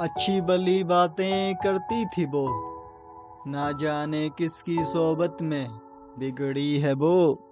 अच्छी भली बातें करती थी वो। ना जाने किसकी सोबत में बिगड़ी है वो।